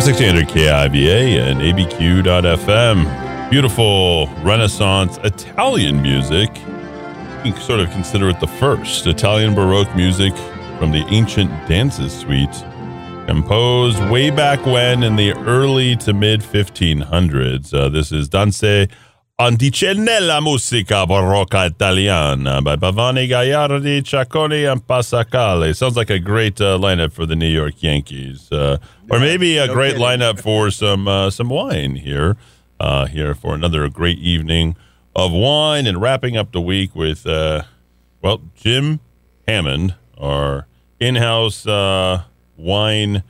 AM 1600 KIVA and ABQ.FM. Beautiful Renaissance Italian music. You can sort of consider it the first Italian Baroque music from the ancient dances suite, composed way back when in the early to mid 1500s. Uh, this is Danze Anticenella Musica Barocca Italiana by Pavani Gagliardi, Ciacconi, and Pasacale. Sounds like a great uh, lineup for the New York Yankees, uh, or maybe a no great kidding. lineup for some uh, some wine here. Uh, here for another great evening of wine and wrapping up the week with uh, well Jim Hammond, our in-house uh, wine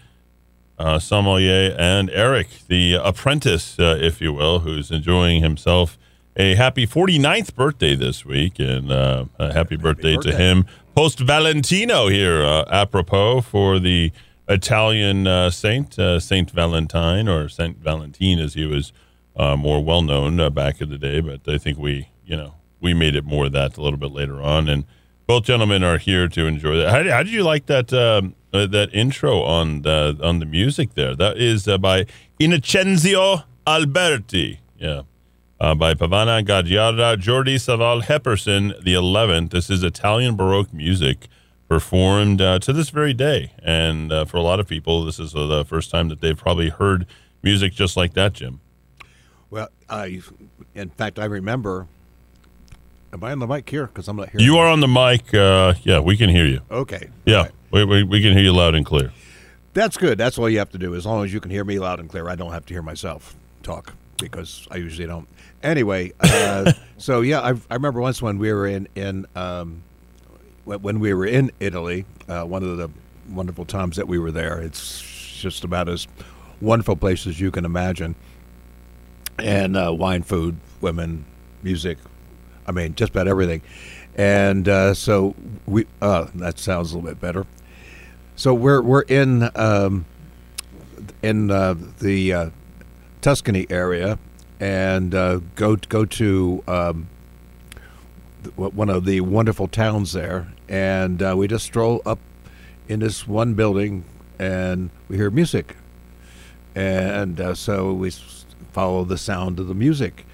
uh, sommelier, and Eric, the apprentice, uh, if you will, who's enjoying himself a happy 49th birthday this week, and uh, a happy birthday, to birthday. him. Post Valentino here, uh, apropos for the Italian uh, saint, uh, Saint Valentine, or Saint Valentine, as he was uh, more well known uh, back in the day. But I think we, you know, we made it more of that a little bit later on, and both gentlemen are here to enjoy that. How, how did you like that um, uh, that intro on the on the music there? That is uh, by Innocenzio Alberti. Yeah. Uh, by Pavana Gagliarda, Jordi Savall Hespèrion, the 11th. This is Italian Baroque music performed uh, to this very day. And uh, for a lot of people, this is uh, the first time that they've probably heard music just like that, Jim. Well, I, in fact, I remember. Am I on the mic here? Because I'm not hearing. You are on the mic. Uh, yeah, we can hear you. Okay. Yeah, right. we, we, we can hear you loud and clear. That's good. That's all you have to do. As long as you can hear me loud and clear, I don't have to hear myself talk because I usually don't. Anyway, uh, so yeah, I, I remember once when we were in in um, when, when we were in Italy, uh, one of the wonderful times that we were there. It's just about as wonderful place as you can imagine, and uh, wine, food, women, music. I mean, just about everything. And uh, so we. Uh, that sounds a little bit better. So we're we're in um, in uh, the uh, Tuscany area, and uh, go go to um, one of the wonderful towns there, and uh, we just stroll up in this one building, and we hear music, and so we follow the sound of the music,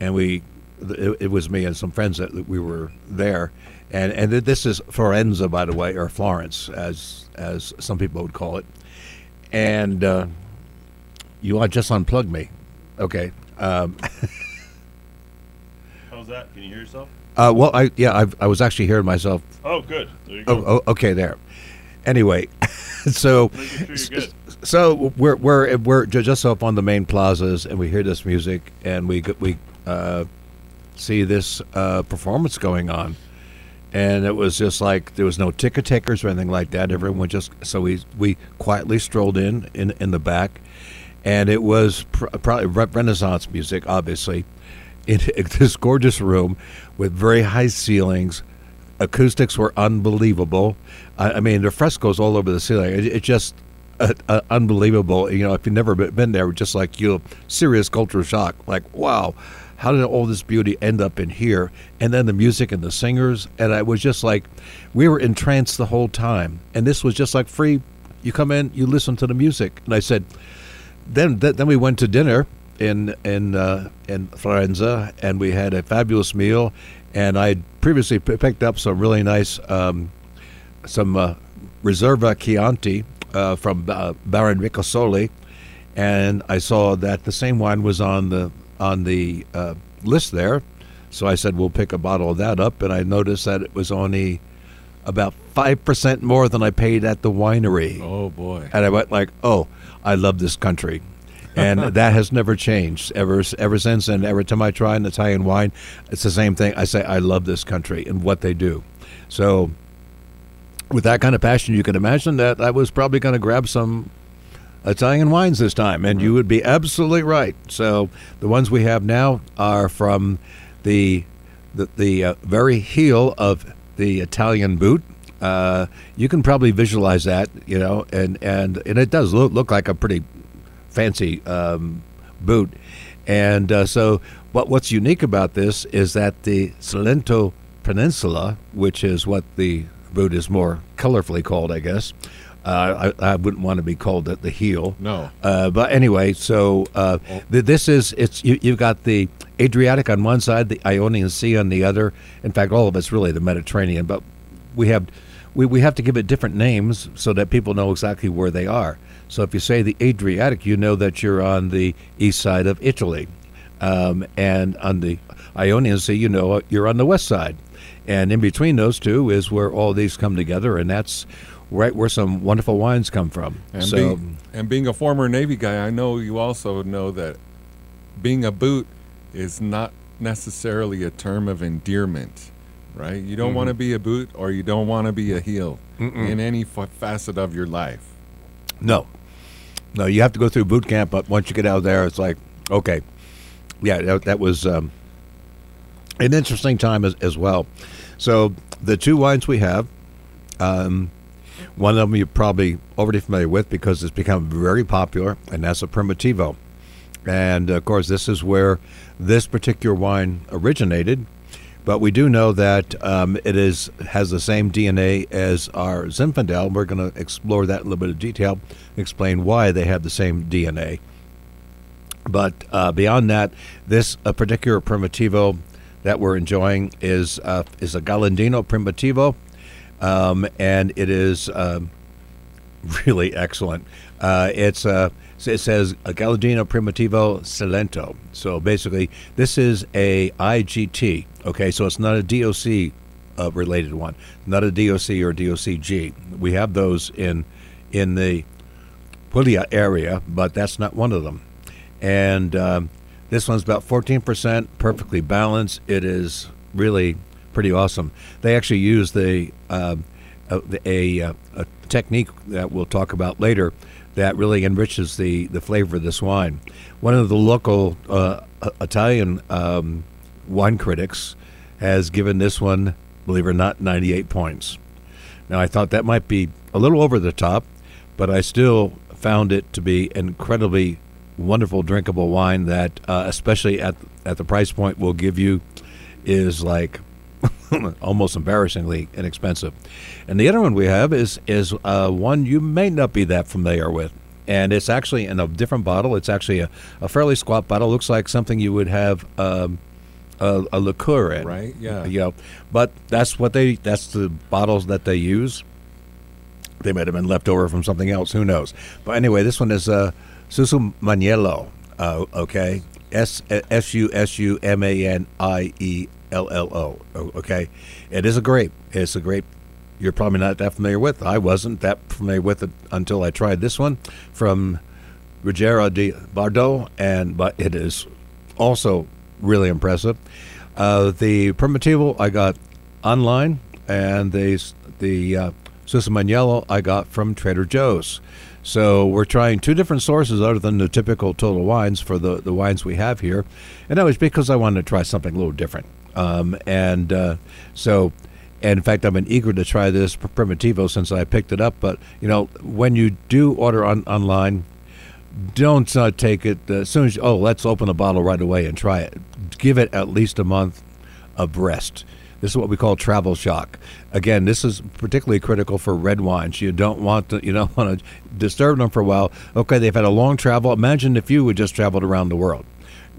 and we it, it was me and some friends that we were there, and and this is Florenza, by the way, or Florence, as as some people would call it, and uh, you just unplug me, okay? Um, How's that? Can you hear yourself? uh, well, I yeah, I, I was actually hearing myself. Oh, good. There you Oh, oh, okay, there. Anyway, so sure so we're we're we're just up on the main plazas, and we hear this music, and we we uh, see this uh, performance going on, and it was just like there was no ticket takers or anything like that. Everyone just so we we quietly strolled in in in the back, and it was pr- probably re- Renaissance music, obviously, in this gorgeous room with very high ceilings. Acoustics were unbelievable. I, I mean, the frescoes all over the ceiling. It, just uh, uh, unbelievable. You know, if you've never been there, just like you, serious cultural shock. Like, wow, how did all this beauty end up in here? And then the music and the singers, and I was just like, we were entranced the whole time. And this was just like free. You come in, you listen to the music, and I said, then th- then we went to dinner in in uh, in Florenza, and we had a fabulous meal. And I had previously picked up some really nice um, some uh, Reserva Chianti uh, from uh, Baron Ricasoli, and I saw that the same wine was on the on the uh, list there. So I said we'll pick a bottle of that up, and I noticed that it was only about five percent more than I paid at the winery. Oh boy. And I went like, "Oh, I love this country," and that has never changed ever ever since. And every time I try an Italian wine, it's the same thing. I say, "I love this country and what they do." So, with that kind of passion, you can imagine that I was probably going to grab some Italian wines this time, and you would be absolutely right. So, the ones we have now are from the the, the uh, very heel of the Italian boot. Uh, you can probably visualize that, you know, and and and it does look look like a pretty fancy um, boot. And uh, so, what what's unique about this is that the Salento Peninsula, which is what the boot is more colorfully called, I guess, Uh, I, I wouldn't want to be called the, the heel. No. Uh, but anyway, so uh, th- this is it's you, you've got the Adriatic on one side, the Ionian Sea on the other. In fact, all of it's really the Mediterranean, but we have we, we have to give it different names so that people know exactly where they are. So if you say the Adriatic, you know that you're on the east side of Italy, um, and on the Ionian Sea, you know you're on the west side, and in between those two is where all these come together, and that's right where some wonderful wines come from. And, so. being, and being a former Navy guy, I know you also know that being a boot is not necessarily a term of endearment, right? You don't want to be a boot or you don't want to be a heel in any f- facet of your life. No, no, you have to go through boot camp, but once you get out there, it's like, okay, yeah, that, that was um, an interesting time as, as well. So the two wines we have, um, one of them you're probably already familiar with because it's become very popular, and that's a Primitivo. And of course, this is where this particular wine originated. But we do know that um, it is has the same DNA as our Zinfandel. We're going to explore that in a little bit of detail, explain why they have the same DNA. But uh, beyond that, this uh, particular Primitivo that we're enjoying is uh, is a Galandino Primitivo, um, and it is um, really excellent. Uh, it's uh, it says a Galadino Primitivo Salento. So basically, this is a IGT. Okay, so it's not a DOC uh, related one, not a DOC or DOCG. We have those in in the Puglia area, but that's not one of them. And um, this one's about 14%, perfectly balanced. It is really pretty awesome. They actually use the um, a, a, a, a technique that we'll talk about later that really enriches the, the flavor of this wine. One of the local uh, Italian um, wine critics has given this one, believe it or not, 98 points. Now, I thought that might be a little over the top, but I still found it to be incredibly wonderful drinkable wine that, uh, especially at at the price point, will give you is like almost embarrassingly inexpensive. And the other one we have is is uh, one you may not be that familiar with, and it's actually in a different bottle. It's actually a, a fairly squat bottle. Looks like something you would have. Um, a, a liqueur in, Right, yeah. You know, but that's what they. That's the bottles that they use. They might have been left over from something else. Who knows? But anyway, this one is uh, Susu Maniello. Uh, okay, S S U S U M A N I E L L O. Okay, it is a grape. It's a grape. You're probably not that familiar with. I wasn't that familiar with it until I tried this one from Ruggero di Bardo, and but it is also really impressive. Uh, the Primitivo I got online, and the the uh, Susumaniello I got from Trader Joe's. So we're trying two different sources other than the typical Total Wines for the, the wines we have here, and that was because I wanted to try something a little different. Um, and uh, so, and in fact, I've been eager to try this Primitivo since I picked it up. But you know, when you do order on online, don't uh, take it uh, as soon as you, oh let's open a bottle right away and try it. Give it at least a month of rest. This is what we call travel shock. Again this is particularly critical for red wines. You don't want to you don't want to disturb them for a while. Okay they've had a long travel. Imagine if you had just traveled around the world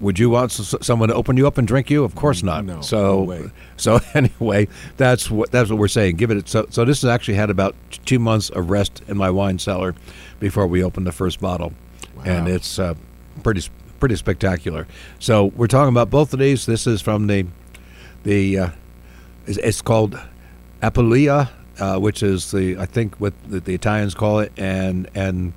would you want someone to open you up and drink you of course not No, so no so anyway that's what that's what we're saying give it so so this has actually had about two months of rest in my wine cellar before we opened the first bottle and it's uh, pretty pretty spectacular. So we're talking about both of these. This is from the the uh, it's, it's called Apulia, uh, which is the I think what the, the Italians call it, and and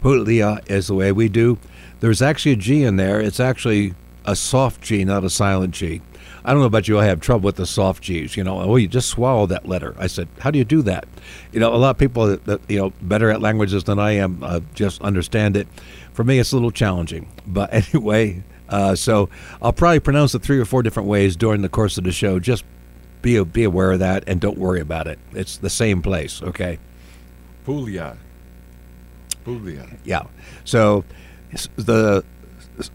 Puglia is the way we do. There's actually a G in there. It's actually a soft G, not a silent G. I don't know about you. I have trouble with the soft G's. You know, oh, you just swallow that letter. I said, how do you do that? You know, a lot of people that, that you know better at languages than I am uh, just understand it. For me, it's a little challenging. But anyway, uh, so I'll probably pronounce it three or four different ways during the course of the show. Just be be aware of that and don't worry about it. It's the same place. Okay. Puglia. Puglia. Yeah. So the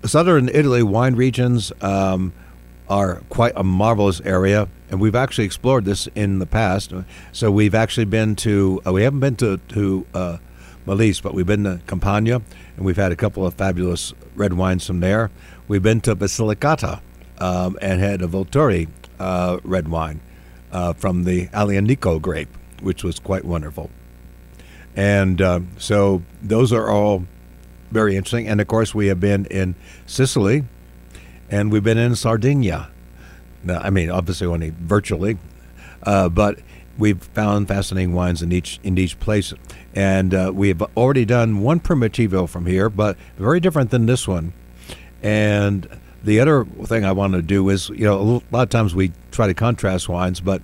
southern Italy wine regions um, are quite a marvelous area. And we've actually explored this in the past. So we've actually been to uh, we haven't been to to uh, Molise, but we've been to Campania, and we've had a couple of fabulous red wines from there. We've been to Basilicata um, and had a Volturi uh, red wine uh, from the Aglianico grape, which was quite wonderful. And uh, so those are all very interesting. And of course, we have been in Sicily, and we've been in Sardinia. Now, I mean, obviously only virtually, uh, but we've found fascinating wines in each in each place. And uh, we've already done one Primitivo from here, but very different than this one. And the other thing I want to do is, you know, a lot of times we try to contrast wines, but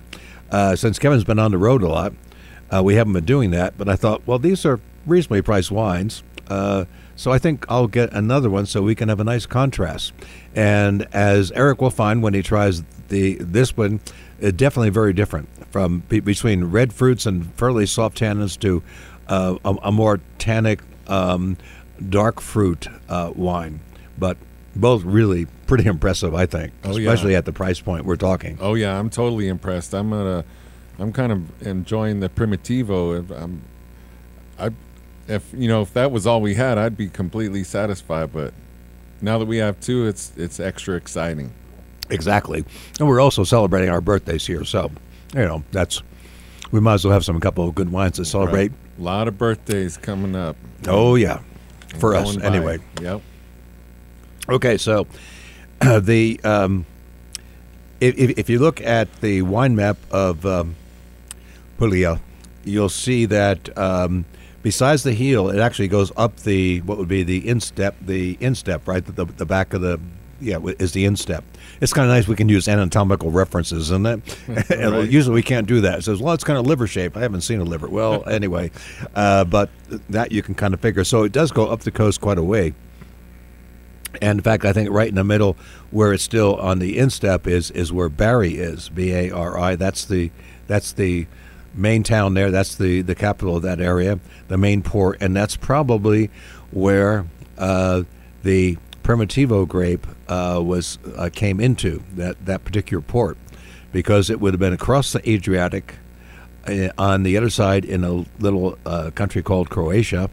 uh, since Kevin's been on the road a lot, uh, we haven't been doing that. But I thought, well, these are reasonably priced wines. Uh, so I think I'll get another one so we can have a nice contrast. And as Eric will find when he tries the this one, it's definitely very different from between red fruits and fairly soft tannins to uh, a, a, more tannic um, dark fruit uh, wine. But both really pretty impressive, I think, oh, especially yeah. at the price point we're talking. Oh yeah, I'm totally impressed. I'm gonna, I'm kind of enjoying the Primitivo. I'm, if you know, if that was all we had, I'd be completely satisfied. But now that we have two, it's it's extra exciting. Exactly, and we're also celebrating our birthdays here, so you know that's we might as well have some couple of good wines to celebrate. Right. A lot of birthdays coming up. Oh yeah, for us by. anyway. Yep. Okay, so uh, the um, if, if you look at the wine map of um, Puglia, you'll see that um, besides the heel, it actually goes up the what would be the instep, the instep, right? The, the back of the yeah is the instep. It's kind of nice we can use anatomical references, isn't it? right. Usually we can't do that. It says, well, it's kind of liver shape. I haven't seen a liver. Well, anyway, uh, but that you can kind of figure. So it does go up the coast quite a way. And in fact, I think right in the middle, where it's still on the instep, is is where Bari is. B A R I. That's the that's the main town there. That's the the capital of that area, the main port, and that's probably where uh, the Primitivo grape uh, was uh, came into that that particular port, because it would have been across the Adriatic, uh, on the other side in a little uh, country called Croatia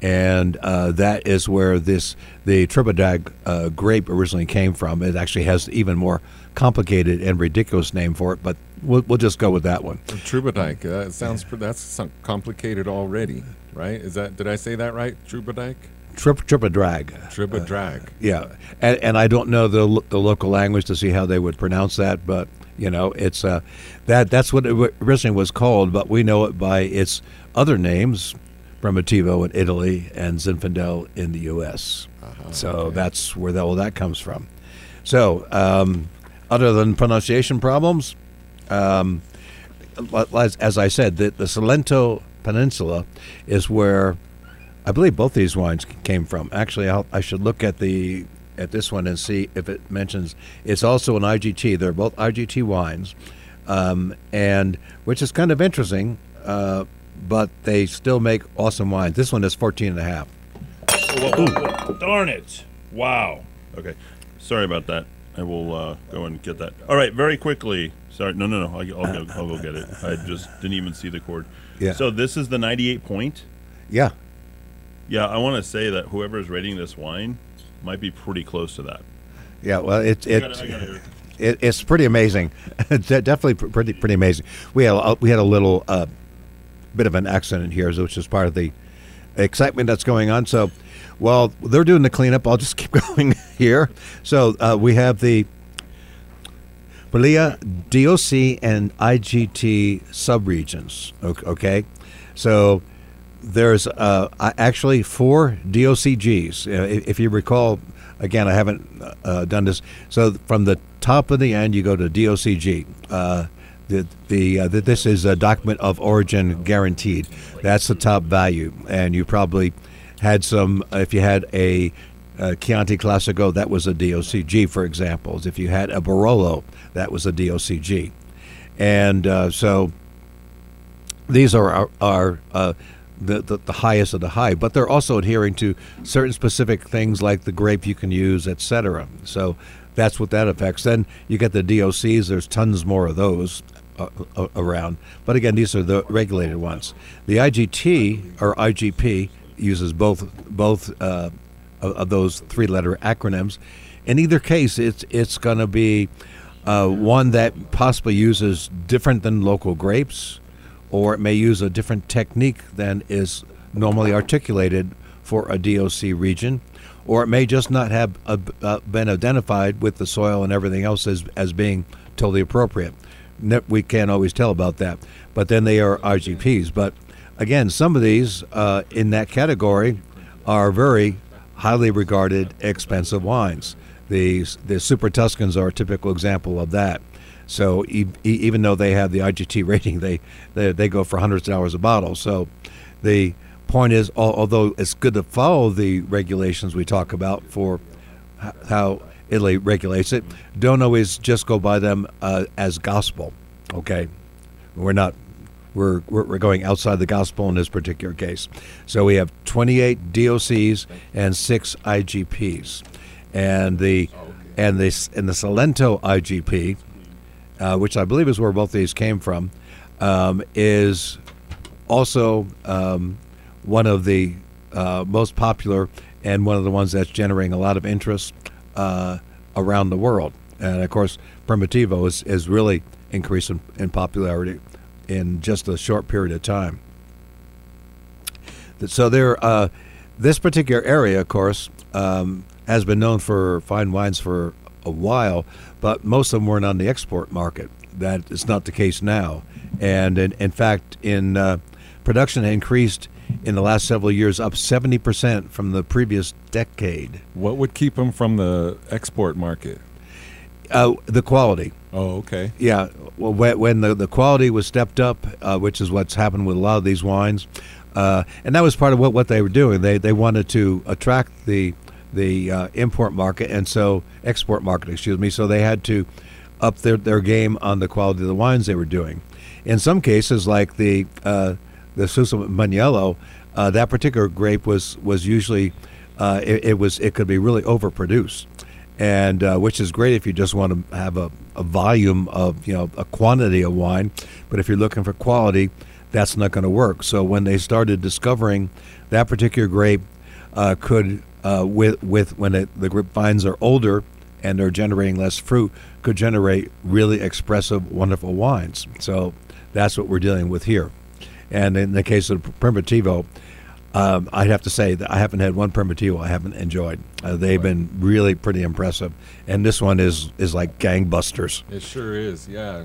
and uh, that is where this the Tribodag grape originally came from. It actually has even more complicated and ridiculous name for it, but we'll, we'll just go with that one. Tribodag. Uh, sounds that's complicated already, right? Is that did I say that right? Tribodag. Trip Tribodrag. Tribodrag. Uh, yeah, and, and I don't know the the local language to see how they would pronounce that, but you know it's uh, that that's what it originally was called, but we know it by its other names Primitivo in Italy and Zinfandel in the U.S. Uh-huh, so okay. that's where that, all that comes from. So, um, other than pronunciation problems, um, as, as, I said, the, the Salento Peninsula is where I believe both these wines came from. Actually, I'll, i should look at the at this one and see if it mentions. It's also an IGT. They're both IGT wines, um, and which is kind of interesting. Uh, but they still make awesome wines. This one is 14 and a half. Whoa, whoa, whoa. Darn it. Wow. Okay. Sorry about that. I will uh, go and get that. All right, very quickly. Sorry, no, no, no. I'll, I'll, go, I'll go get it. I just didn't even see the cord. Yeah. So this is the 98 point. Yeah. Yeah, I want to say that whoever is rating this wine might be pretty close to that. Yeah, well, it, it, it it's pretty amazing. definitely pretty pretty amazing. We had a, we had a little uh, bit of an accident here, which is part of the excitement that's going on. So while they're doing the cleanup, I'll just keep going here. So uh, we have the Puglia DOC and IGT subregions. Okay, so there's uh, actually four DOCGs. if you recall, again, I haven't uh, done this. So from the top of the end, you go to DOCG. Uh, the, the, uh, that this is a document of origin guaranteed. That's the top value, and you probably had some. If you had a, Chianti Classico, that was a DOCG, for example. If you had a Barolo, that was a DOCG, and uh, so these are our uh, the, the, the, highest of the high, but they're also adhering to certain specific things like the grape you can use, etc. So that's what that affects. Then you get the DOCs. There's tons more of those uh, around. But again, these are the regulated ones. The IGT or IGP uses both both uh, of, those three-letter acronyms. In either case, it's it's going to be uh, one that possibly uses different than local grapes, or it may use a different technique than is normally articulated for a DOC region, or it may just not have uh, uh, been identified with the soil and everything else as, as being totally appropriate. We can't always tell about that, but then they are IGPs. But again, some of these uh, in that category are very highly regarded, expensive wines. The the Super Tuscans are a typical example of that. So e- even though they have the IGT rating, they, they they go for hundreds of dollars a bottle. So the point is, although it's good to follow the regulations we talk about for how Italy regulates it, don't always just go by them uh, as gospel. Okay, we're not. We're, we're going outside the gospel in this particular case. So we have 28 DOCs and six IGPs, and the and the and the Salento IGP, uh, which I believe is where both these came from, um, is also um, one of the uh, most popular and one of the ones that's generating a lot of interest uh, around the world. And of course, Primitivo is, is really increasing in popularity in just a short period of time. So there, uh, this particular area, of course, um, has been known for fine wines for a while, but most of them weren't on the export market. That is not the case now, and in, in fact, in uh, production increased in the last several years, up seventy percent from the previous decade. What would keep them from the export market? Uh, the quality. Oh, okay. Yeah, well, when, the, the quality was stepped up, uh, which is what's happened with a lot of these wines, uh, and that was part of what, what they were doing. They they wanted to attract the the uh, import market and so export market, excuse me. So they had to up their, their game on the quality of the wines they were doing. In some cases, like the uh, the Susumaniello, uh, that particular grape was was usually uh, it, it was it could be really overproduced and uh, which is great if you just want to have a, a volume of you know a quantity of wine but if you're looking for quality that's not going to work. So when they started discovering that particular grape uh, could uh, with with when it, the grapevines are older and they're generating less fruit could generate really expressive wonderful wines. So that's what we're dealing with here. And in the case of primitivo um, I'd have to say that I haven't had one Primitivo I haven't enjoyed. Uh, they've been really pretty impressive, and this one is is like gangbusters. It sure is. Yeah.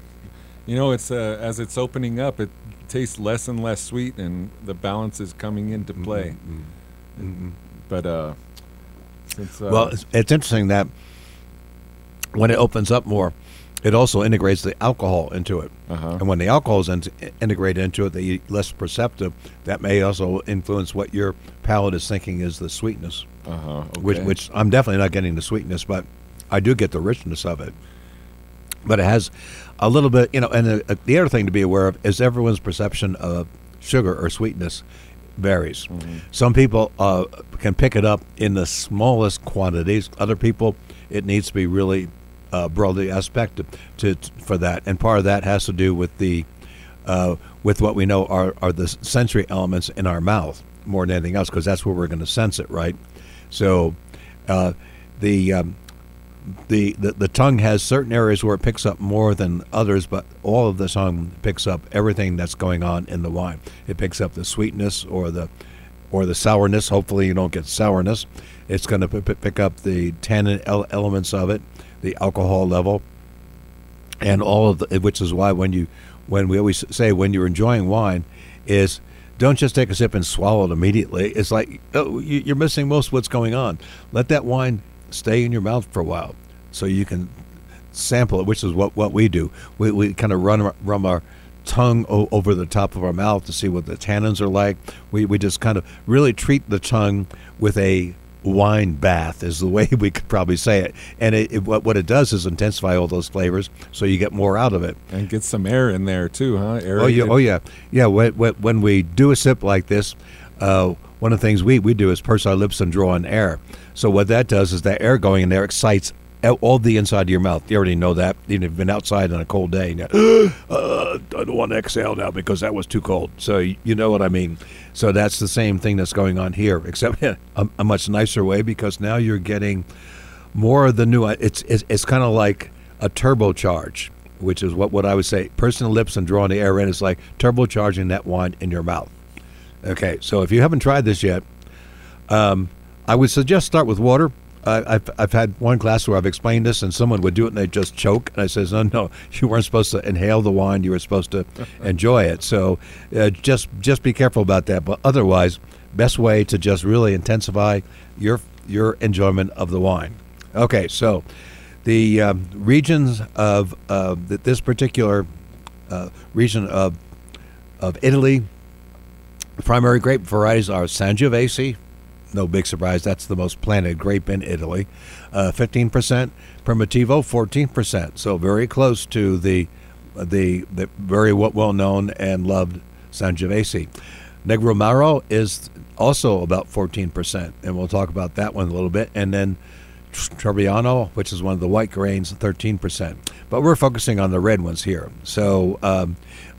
You know, it's uh, as it's opening up, it tastes less and less sweet, and the balance is coming into play. But uh, since uh, Well, it's, it's interesting that when it opens up more, it also integrates the alcohol into it. Uh-huh. And when the alcohol is in, integrated into it, the less perceptive. That may also influence what your palate is thinking is the sweetness. uh-huh, which which I'm definitely not getting the sweetness, but I do get the richness of it. But it has a little bit, you know. And the, the other thing to be aware of is everyone's perception of sugar or sweetness varies. Mm-hmm. Some people uh, can pick it up in the smallest quantities. Other people, it needs to be really uh, aspect to, to for that, and part of that has to do with the uh, with what we know are, are the sensory elements in our mouth more than anything else, because that's where we're going to sense it, right? So, uh, the, um, the the the tongue has certain areas where it picks up more than others, but all of the tongue picks up everything that's going on in the wine. It picks up the sweetness or the or the sourness. Hopefully, you don't get sourness. It's going to p- pick up the tannin elements of it, the alcohol level, and all of the, which is why when you when we always say when you're enjoying wine is don't just take a sip and swallow it immediately. It's like oh you- you're missing most of what's going on. Let that wine stay in your mouth for a while so you can sample it which is what, what we do. We, we kind of run, run our tongue o- over the top of our mouth to see what the tannins are like. We, we just kind of really treat the tongue with a wine bath is the way we could probably say it and it, it, what, what it does is intensify all those flavors so you get more out of it and get some air in there too, huh? Air. Oh yeah, oh yeah, yeah. When, when, when we do a sip like this, uh, one of the things we, we do is purse our lips and draw in air. So what that does is that air going in there excites all the inside of your mouth. You already know that. Even if you've been outside on a cold day, you uh, I don't want to exhale now because that was too cold. So you know what I mean. So that's the same thing that's going on here, except a, a much nicer way because now you're getting more of the new. It's it's, it's kind of like a turbocharge, which is what what I would say. Pursing the lips and drawing the air in is like turbocharging that wine in your mouth. Okay, so if you haven't tried this yet, um, I would suggest start with water. Uh, I've, I've had one class where I've explained this, and someone would do it and they just choke. And I says, no, no, you weren't supposed to inhale the wine. You were supposed to enjoy it. So uh, just just be careful about that. But otherwise, best way to just really intensify your your enjoyment of the wine. Okay, so the um, regions of uh, this particular uh, region of of Italy, primary grape varieties are Sangiovese, no big surprise. That's the most planted grape in Italy. Uh, 15%. Primitivo, 14%. So very close to the the, the very well known and loved Sangiovese. Negro Amaro is also about 14%, and we'll talk about that one a little bit. And then Trebbiano, which is one of the white grains, 13%. But we're focusing on the red ones here. So um,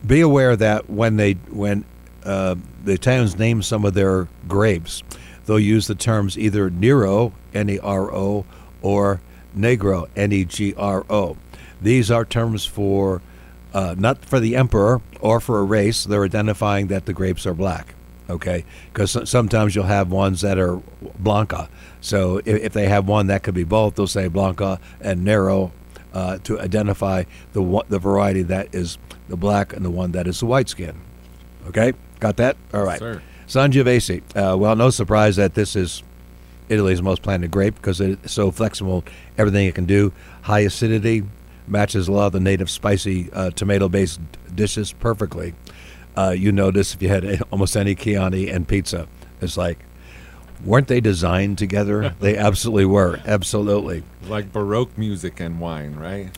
be aware that when they when uh, the Italians name some of their grapes, they'll use the terms either Nero, N E R O, or Negro, N E G R O. These are terms for uh, not for the emperor or for a race. They're identifying that the grapes are black. Okay, because sometimes you'll have ones that are Blanca. So if, if, they have one that could be both, they'll say Blanca and Nero uh, to identify the the variety that is the black and the one that is the white skin. Okay, got that? All right. Sir. Sangiovese. Uh, well, no surprise that this is Italy's most planted grape because it's so flexible. Everything it can do, high acidity, matches a lot of the native spicy uh, tomato-based dishes perfectly. Uh, you notice if you had almost any Chianti and pizza, it's like, weren't they designed together? they absolutely were, absolutely. Like Baroque music and wine, right?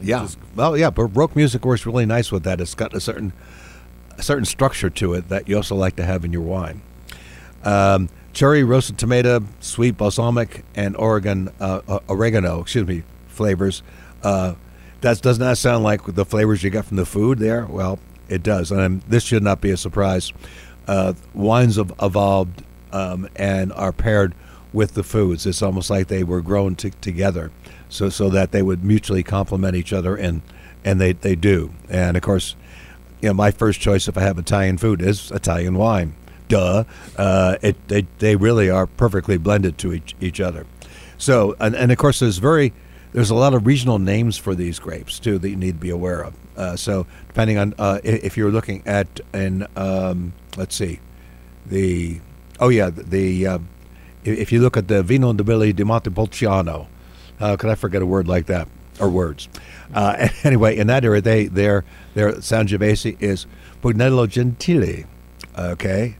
Yeah. Just, well, yeah, Baroque music works really nice with that. It's got a certain a certain structure to it that you also like to have in your wine. Um, cherry, roasted tomato, sweet balsamic, and Oregon uh, uh, oregano, excuse me, flavors. Uh, that does not sound like the flavors you get from the food there. Well, it does, and this should not be a surprise. Uh, wines have evolved um, and are paired with the foods. It's almost like they were grown t- together, so so that they would mutually complement each other, and and they, they do. And of course, you know, my first choice if I have Italian food is Italian wine. Duh. Uh, it, they, they really are perfectly blended to each, each other. So, and, and of course, there's very, there's a lot of regional names for these grapes too that you need to be aware of. Uh, so, depending on uh, if you're looking at an, um, let's see, the, oh yeah, the, uh, if you look at the Vino Nobile di Montepulciano, uh, could I forget a word like that? Or words. Uh, anyway, in that area, they their their Sangiovese is Pugnello Gentile. Okay.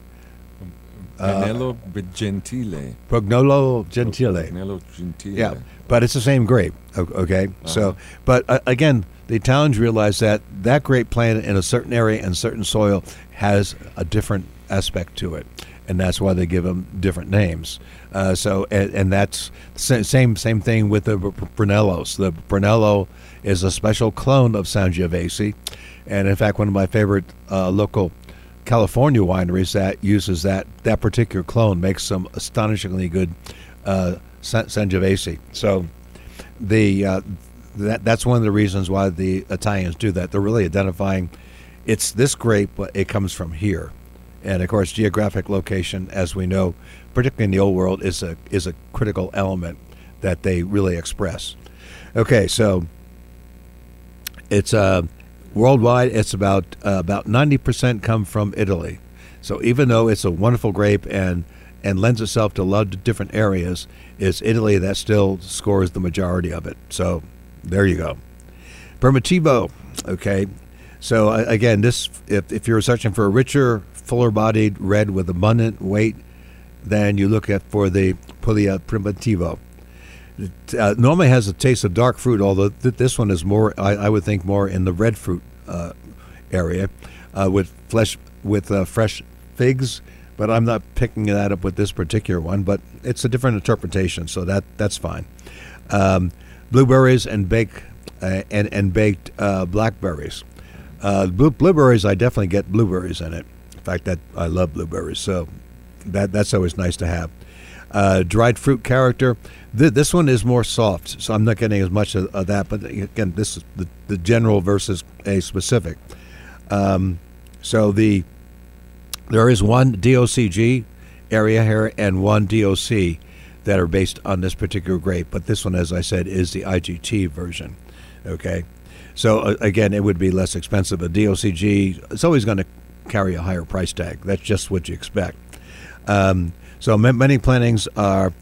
Pugnello uh, Gentile. Pugnolo Gentile. Pugnello Gentile. Yeah, but it's the same grape. Okay, uh-huh. so but uh, again, the Italians realize that that grape planted in a certain area and certain soil has a different aspect to it and that's why they give them different names. Uh, so, and, and, that's same same thing with the Brunellos. The Brunello is a special clone of Sangiovese, and in fact, one of my favorite uh, local California wineries that uses that that particular clone makes some astonishingly good uh, Sangiovese. So, the uh, that that's one of the reasons why the Italians do that. They're really identifying it's this grape, but it comes from here and of course, geographic location, as we know, particularly in the old world, is a is a critical element that they really express. Okay, so it's uh, worldwide. It's about uh, about ninety percent come from Italy. So even though it's a wonderful grape and and lends itself to a lot of different areas, it's Italy that still scores the majority of it. So there you go. Primitivo. Okay, so uh, again, this if, if you're searching for a richer, fuller bodied red with abundant weight than you look at for the Puglia Primitivo. It uh, normally has a taste of dark fruit, although th- this one is more, I, I, would think, more in the red fruit uh, area uh, with flesh with uh, fresh figs. But I'm not picking that up with this particular one. But it's a different interpretation, so that that's fine. Um, blueberries and baked uh, and and baked blackberries. Uh, blueberries, I definitely get blueberries in it. In fact, that I love blueberries, so that that's always nice to have. Uh, dried fruit character. Th- this one is more soft, so I'm not getting as much of, of that. But again, this is the, the general versus a specific. Um, so the there is one DOCG area here and one DOC that are based on this particular grape, but this one, as I said, is the IGT version. Okay, so uh, again, it would be less expensive. A DOCG it's always going to carry a higher price tag. That's just what you expect. Um, so many plantings are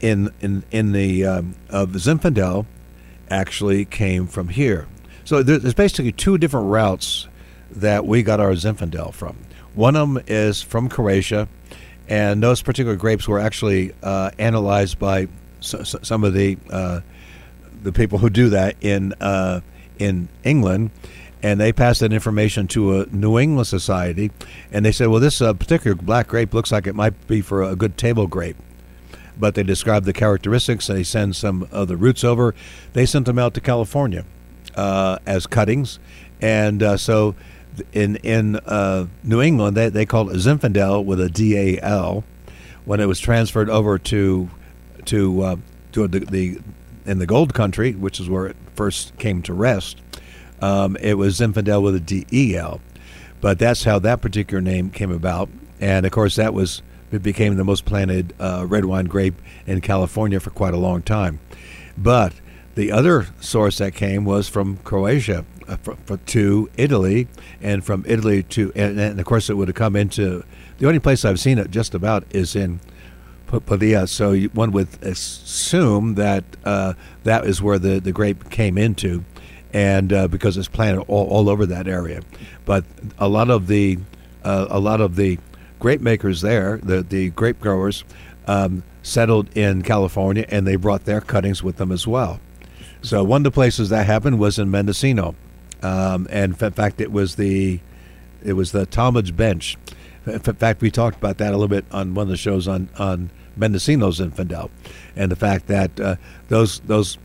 in in in the um, of Zinfandel actually came from here. So there- there's basically two different routes that we got our Zinfandel from. One of them is from Croatia, and those particular grapes were actually uh, analyzed by some of the uh, the people who do that in uh, in England, and they passed that information to a New England society, and they said, well, this uh, particular black grape looks like it might be for a good table grape. But they described the characteristics. They send some of the roots over. They sent them out to California uh, as cuttings, and uh, so in in uh, New England they, they called it Zinfandel with a D A L. When it was transferred over to to uh, to the, the in the Gold Country, which is where it first came to rest, um, it was Zinfandel with a D E L. But that's how that particular name came about, and of course that was it became the most planted uh, red wine grape in California for quite a long time. But the other source that came was from Croatia uh, fr- fr- to Italy, and from Italy to, and, and of course it would have come into. The only place I've seen it just about is in Padilla. So one would assume that uh, that is where the, the grape came into, and uh, because it's planted all, all over that area. But a lot of the uh, a lot of the grape makers there, the the grape growers, um, settled in California, and they brought their cuttings with them as well. So one of the places that happened was in Mendocino, um, and in fact, it was the it was the Talmadge Bench. In fact, we talked about that a little bit on one of the shows on on Mendocino Zinfandel, and the fact that uh, those those.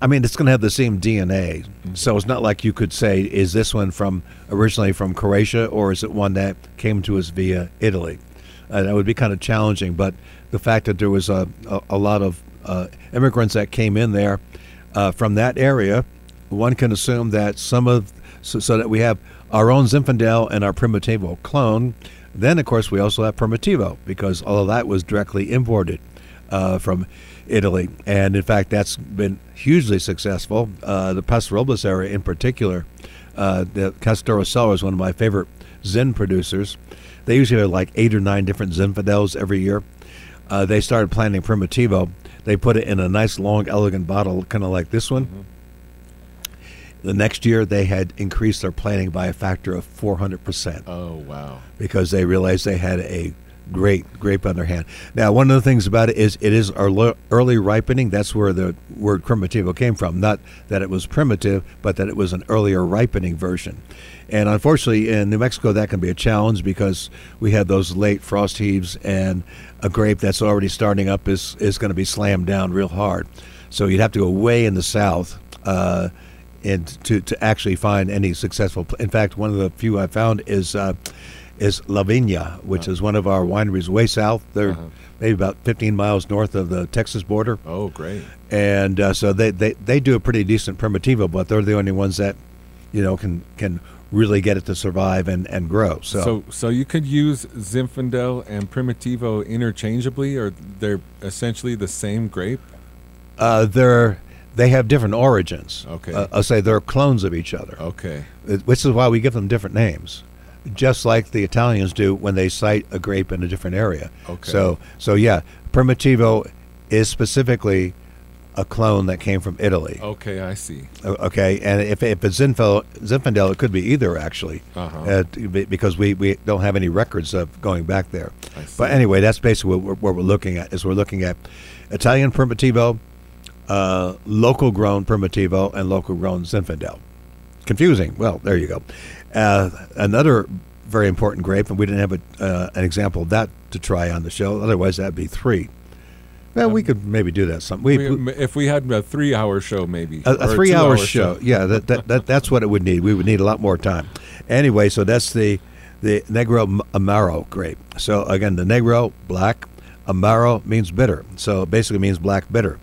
I mean, it's going to have the same DNA, so it's not like you could say, "Is this one from originally from Croatia, or is it one that came to us via Italy?" Uh, that would be kind of challenging. But the fact that there was a a, a lot of uh, immigrants that came in there uh, from that area, one can assume that some of so, so that we have our own Zinfandel and our Primitivo clone. Then, of course, we also have Primitivo because all of that was directly imported uh, from Italy, and in fact, that's been hugely successful. Uh, the Paso Robles area, in particular, uh, the Castoro Cellar is one of my favorite Zin producers. They usually have like eight or nine different Zinfandels every year. Uh, they started planting Primitivo. They put it in a nice, long, elegant bottle, kind of like this one. The next year, they had increased their planting by a factor of 400% Oh wow. because they realized they had a great grape on their hand. Now, one of the things about it is it is early ripening. That's where the word primitivo came from. Not that it was primitive, but that it was an earlier ripening version. And unfortunately, in New Mexico, that can be a challenge because we have those late frost heaves, and a grape that's already starting up is is going to be slammed down real hard. So you'd have to go way in the south. Uh, and to, to actually find any successful. In fact, one of the few I found is uh, is La Viña, which is one of our wineries way south. They're Uh-huh. maybe about 15 miles north of the Texas border, Oh great. and uh, so they, they, they do a pretty decent primitivo, but they're the only ones that you know can can really get it to survive and, and grow. So, So so you could use Zinfandel and Primitivo interchangeably, or they're essentially the same grape. uh, they're they have different origins. Okay. uh, I'll say they're clones of each other. Okay. Which is why we give them different names, just like the Italians do when they cite a grape in a different area. Okay. So, so yeah, Primitivo is specifically a clone that came from Italy. Okay, I see. Okay, and if, if it's Zinfandel, Zinfandel, it could be either actually, Uh-huh. uh, because we, we don't have any records of going back there. I see. But anyway, that's basically what we're, what we're looking at. Is we're looking at Italian Primitivo, uh, local grown Primitivo, and local grown Zinfandel. Confusing. Well, there you go. Uh, another very important grape, and we didn't have a, uh, an example of that to try on the show. Otherwise, that'd be three. Well, we could maybe do that. Some we, We- if we had a three-hour show, maybe a, a three-hour two-hour show. Yeah, that, that, that that's what it would need. We would need a lot more time. Anyway, so that's the the Negro Amaro grape. So again, the Negro black, Amaro means bitter. So it basically means black bitter,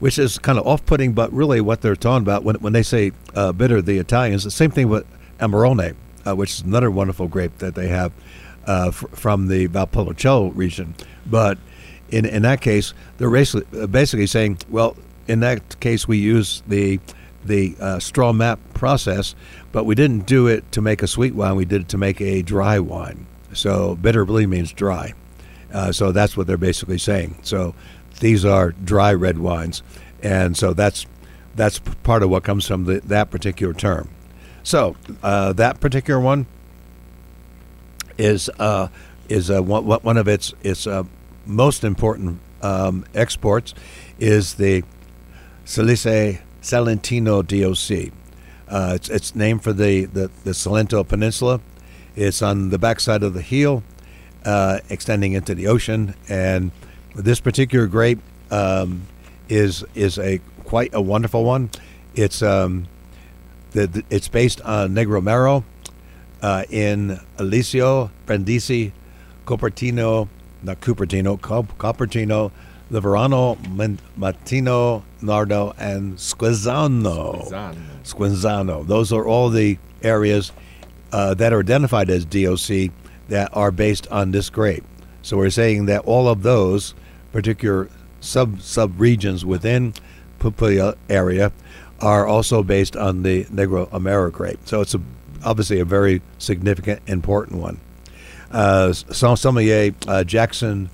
which is kind of off-putting. But really, what they're talking about when when they say uh, bitter, the Italians, the same thing with Amarone, uh, which is another wonderful grape that they have uh, fr- from the Valpolicella region, but in in that case, they're basically uh, basically saying, well, in that case, we use the the uh, straw mat process, but we didn't do it to make a sweet wine. We did it to make a dry wine. So bitter really means dry. Uh, so that's what they're basically saying. So these are dry red wines, and so that's that's part of what comes from the, that particular term. So uh, that particular one is uh, is uh, one, of its its uh, most important um, exports is the Salice Salentino DOC. Uh, it's, it's named for the, the, the Salento Peninsula. It's on the backside of the heel, uh, extending into the ocean. And this particular grape um, is is a quite a wonderful one. It's um, the, it's based on Negro Maro uh, in Alezio, Brindisi, Copertino, not Cupertino, Copertino, Leverano, Martino, Nardo, and. Squizano. Squinzano. Those are all the areas uh, that are identified as DOC that are based on this grape. So we're saying that all of those particular sub sub regions within Pupilla area are also based on the Negro Amaro grape. So it's a, obviously a very significant, important one. Uh, Som- sommelier uh, Jackson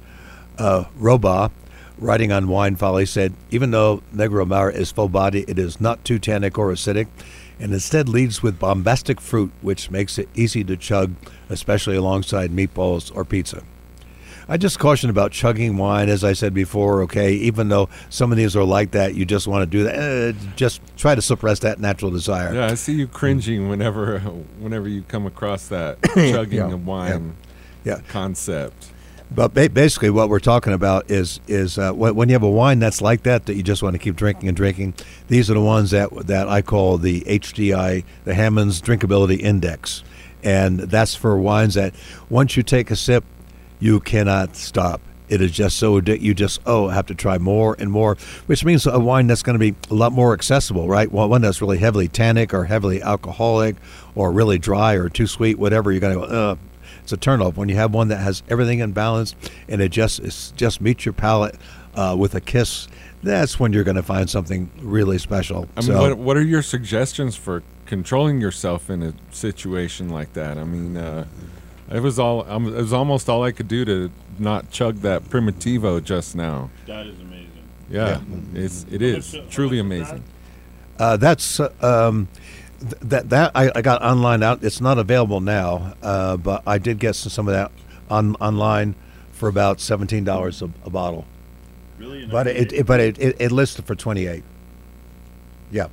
uh, Rohrbaugh, writing on Wine Folly, said, even though Negro Amaro is full body, it is not too tannic or acidic, and instead leads with bombastic fruit, which makes it easy to chug, especially alongside meatballs or pizza. I just caution about chugging wine, as I said before. Okay, even though some of these are like that, you just want to do that. Eh, just try to suppress that natural desire. Yeah, I see you cringing whenever whenever you come across that chugging Yeah, of wine Yeah. concept. But ba- basically, what we're talking about is is uh, when when you have a wine that's like that that you just want to keep drinking and drinking. These are the ones that that I call the HDI, the Hammond's Drinkability Index, and that's for wines that once you take a sip, you cannot stop. It is just so addic- you just oh have to try more and more, which means a wine that's going to be a lot more accessible, right? One that's really heavily tannic or heavily alcoholic or really dry or too sweet, whatever. You're going to go. Uh, it's a turnoff when you have one that has everything in balance and it just it's just meets your palate uh, with a kiss. That's when you're going to find something really special. I mean, So- what what are your suggestions for controlling yourself in a situation like that? I mean, uh, it was all um, it was almost all I could do to not chug that Primitivo just now. That is amazing. Yeah, it's it is truly much is that? amazing. Uh, that's uh, um, th- that that I, I got online out. It's not available now, uh, but I did get some, some of that on online for about seventeen dollars a, a bottle. Really? But it, it but it, it, it listed for twenty eight. Yeah,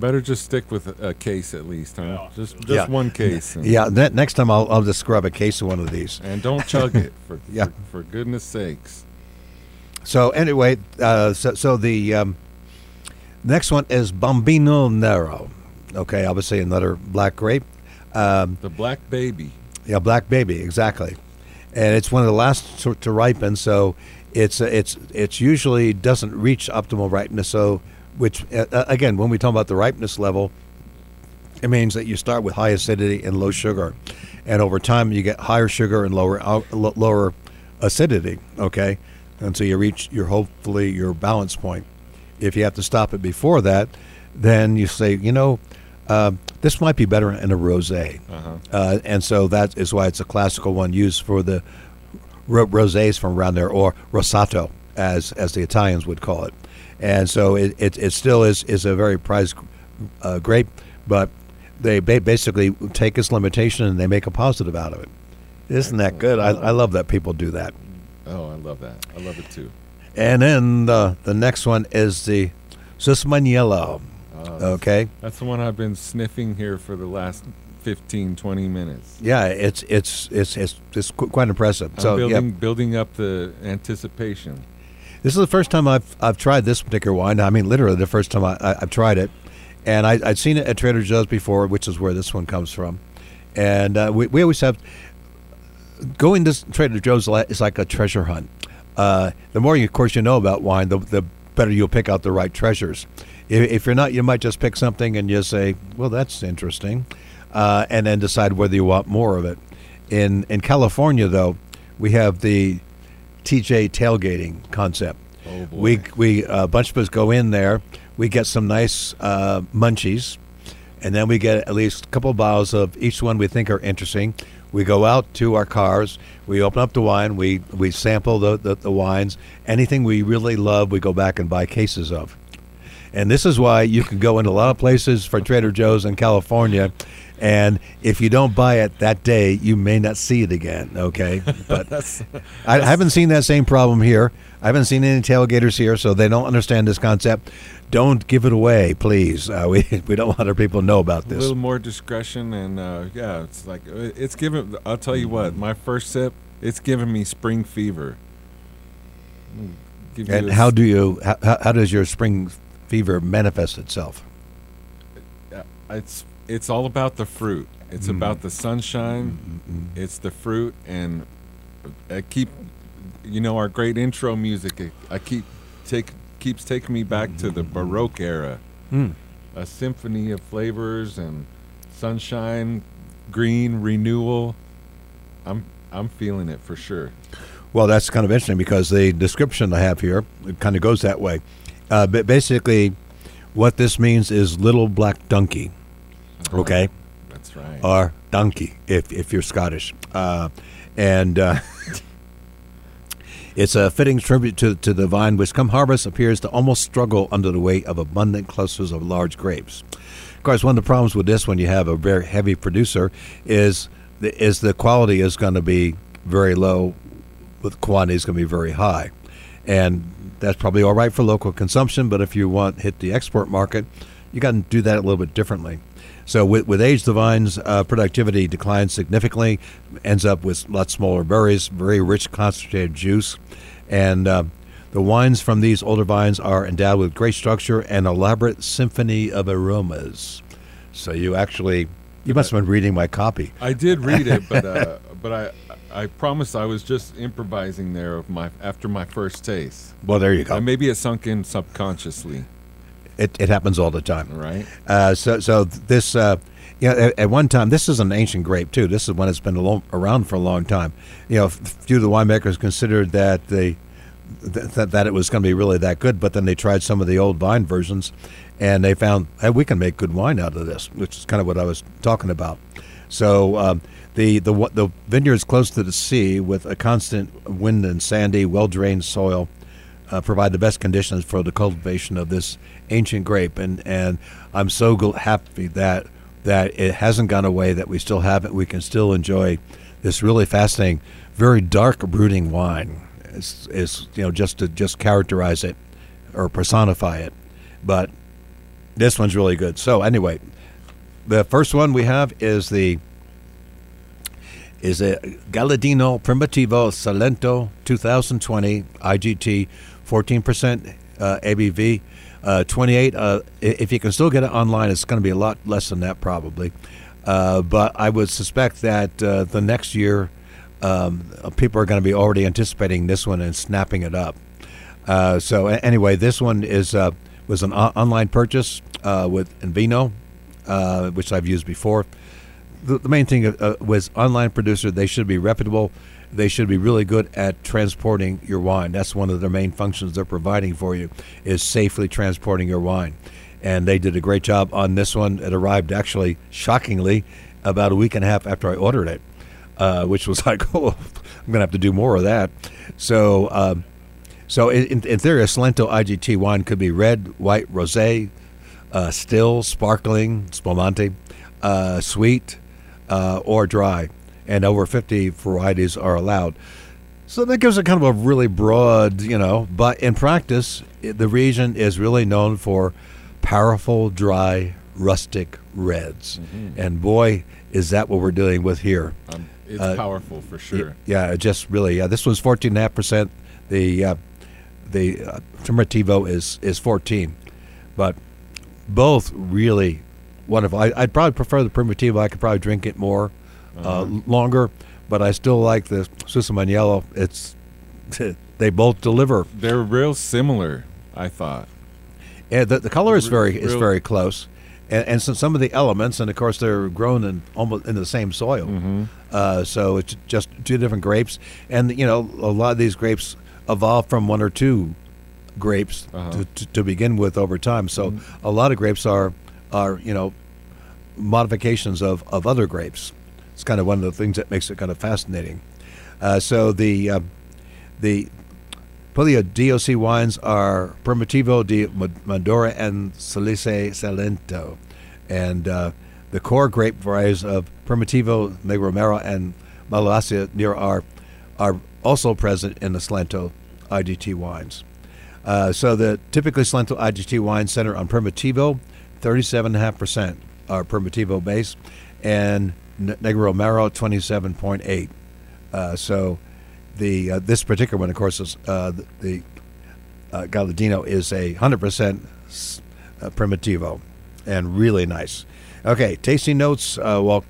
Better just stick with a, a case at least, huh? Yeah. Just just Yeah. one case. And, yeah. Ne- next time I'll I'll just grab a case of one of these. And don't chug it for Yeah. for, for goodness sakes. So anyway, uh, so so the um, next one is Bambino Nero. Okay, obviously another black grape. Um, The black baby. Yeah, black baby, exactly. And it's one of the last to, to ripen, so it's uh, it's it's usually doesn't reach optimal ripeness. So, which uh, uh, again, when we talk about the ripeness level, it means that you start with high acidity and low sugar, and over time you get higher sugar and lower lo- lower acidity. Okay, until you reach your hopefully your balance point. If you have to stop it before that, then you say, you know, uh, this might be better in a rosé. Uh-huh. Uh, and so that is why it's a classical one used for the ro- rosés from around there, or rosato, as as the Italians would call it. And so it, it, it still is, is a very prized uh, grape, but they ba- basically take its limitation and they make a positive out of it. Isn't that good? I, I love that people do that. Oh, I love that. I love it too. And then the, the next one is the Susumaniello. Uh, Okay. That's the one I've been sniffing here for the last 15, 20 minutes. Yeah, it's it's it's it's, it's quite impressive. I'm So yeah, building building up the anticipation. This is the first time I've I've tried this particular wine. I mean, literally the first time I, I, have tried it, and I, I'd seen it at Trader Joe's before, which is where this one comes from. And uh, we we always have going to Trader Joe's is like a treasure hunt. Uh, the more, you, of course, you know about wine, the, the better you'll pick out the right treasures. If, if, you're not, you might just pick something and you say, "Well, that's interesting," uh, and then decide whether you want more of it. In in California, though, we have the TJ tailgating concept. Oh boy. We we a bunch of us go in there. We get some nice uh, munchies, and then we get at least a couple of bottles of each one we think are interesting. We go out to our cars. We open up the wine. We we sample the, the, the wines. Anything we really love, we go back and buy cases of. And this is why you can go into a lot of places for Trader Joe's in California and if you don't buy it that day, you may not see it again. Okay, but that's, that's, I haven't seen that same problem here. I haven't seen any tailgaters here, so they don't understand this concept. Don't give it away, please. Uh, we we don't want other people to know about this. A little more discretion, and uh, yeah, it's like uh, it's given. I'll tell you what, my first sip, it's giving me spring fever. and how do you how, how does your spring fever manifest itself? It's it's all about the fruit. It's mm. about the sunshine. Mm-hmm. It's the fruit, and I keep, you know, our great intro music. I keep take keeps taking me back to the Baroque era. Mm. A symphony of flavors and sunshine, green renewal. I'm I'm feeling it for sure. Well, that's kind of interesting because the description I have here it kind of goes that way. Uh, but basically, what this means is little black donkey. Okay. That's right. Or donkey, if, if you're Scottish. Uh, and uh, it's a fitting tribute to, to the vine, which come harvest appears to almost struggle under the weight of abundant clusters of large grapes. Of course, one of the problems with this when you have a very heavy producer is the, is the quality is going to be very low, the quantity is going to be very high. And that's probably all right for local consumption, but if you want hit the export market, you got to do that a little bit differently. So with, with age, the vine's uh, productivity declines significantly, ends up with lots smaller berries, very rich concentrated juice, and uh, the wines from these older vines are endowed with great structure and elaborate symphony of aromas. So you actually, you must have been reading my copy. I did read it, but uh, but I. I promise I was just improvising there of my after my first taste. Well, there you go. And maybe it sunk in subconsciously. It, it happens all the time. Right. Uh, so so this uh, yeah at, at, one time this is an ancient grape too. This is one that's been long, around for a long time. You know, a few of the winemakers considered that they that, that it was going to be really that good, but then they tried some of the old vine versions, and they found hey, we can make good wine out of this, which is kind of what I was talking about. So um, the the the vineyard is close to the sea with a constant wind and sandy, well drained soil uh, provide the best conditions for the cultivation of this ancient grape. And, and I'm so happy that that it hasn't gone away, that we still have it. We can still enjoy this really fascinating, very dark brooding wine. Is is you know just to just characterize it or personify it, but this one's really good. So anyway, the first one we have is the is a Galladino Primitivo Salento 2020 IGT 14% uh, ABV. Uh, 28. Uh, if you can still get it online, it's going to be a lot less than that probably. Uh, but I would suspect that uh, the next year, um, people are going to be already anticipating this one and snapping it up. Uh, so anyway, this one is was an o- online purchase with Invino, which I've used before. The, the main thing was online producer. They should be reputable they should be really good at transporting your wine. That's one of their main functions they're providing for you is safely transporting your wine. And they did a great job on this one. It arrived actually shockingly about a week and a half after I ordered it, uh, which was like, oh, I'm gonna have to do more of that. So, um, so in, in, theory, a Salento IGT wine could be red, white, rosé, uh, still, sparkling, spumante, uh, sweet, uh, or dry and over 50 varieties are allowed. So that gives it kind of a really broad, you know, but in practice, the region is really known for powerful, dry, rustic reds. Mm-hmm. And boy, is that what we're dealing with here. Um, it's uh, powerful for sure. Yeah, just really, yeah. This was 14.5%. The uh, the uh, Primitivo is is 14, but both really wonderful. I, I'd probably prefer the Primitivo. I could probably drink it more uh, longer, but I still like the Susumaniello. It's they both deliver. They're real similar, I thought. And the, the color is very is very close, and, and so some of the elements, and of course they're grown in almost in the same soil. Mm-hmm. Uh, so it's just two different grapes, and you know a lot of these grapes evolve from one or two grapes Uh-huh. to, to, to begin with over time. So a lot of grapes are are you know modifications of, of other grapes. It's kind of one of the things that makes it kind of fascinating. Uh, so the uh, the Puglia DOC wines are Primitivo di Manduria and Salice Salento. And uh, the core grape varieties of Primitivo, Negroamaro, and Malvasia Nera are, are also present in the Salento IGT wines. Uh, so the typically Salento IGT wines center on Primitivo, 37.5% are Primitivo base, and Negro Maro, 27.8. Uh, so the uh, this particular one, of course, is uh, the, uh, Galladino is a hundred percent uh, Primitivo, and really nice. Okay, tasting notes. Uh, while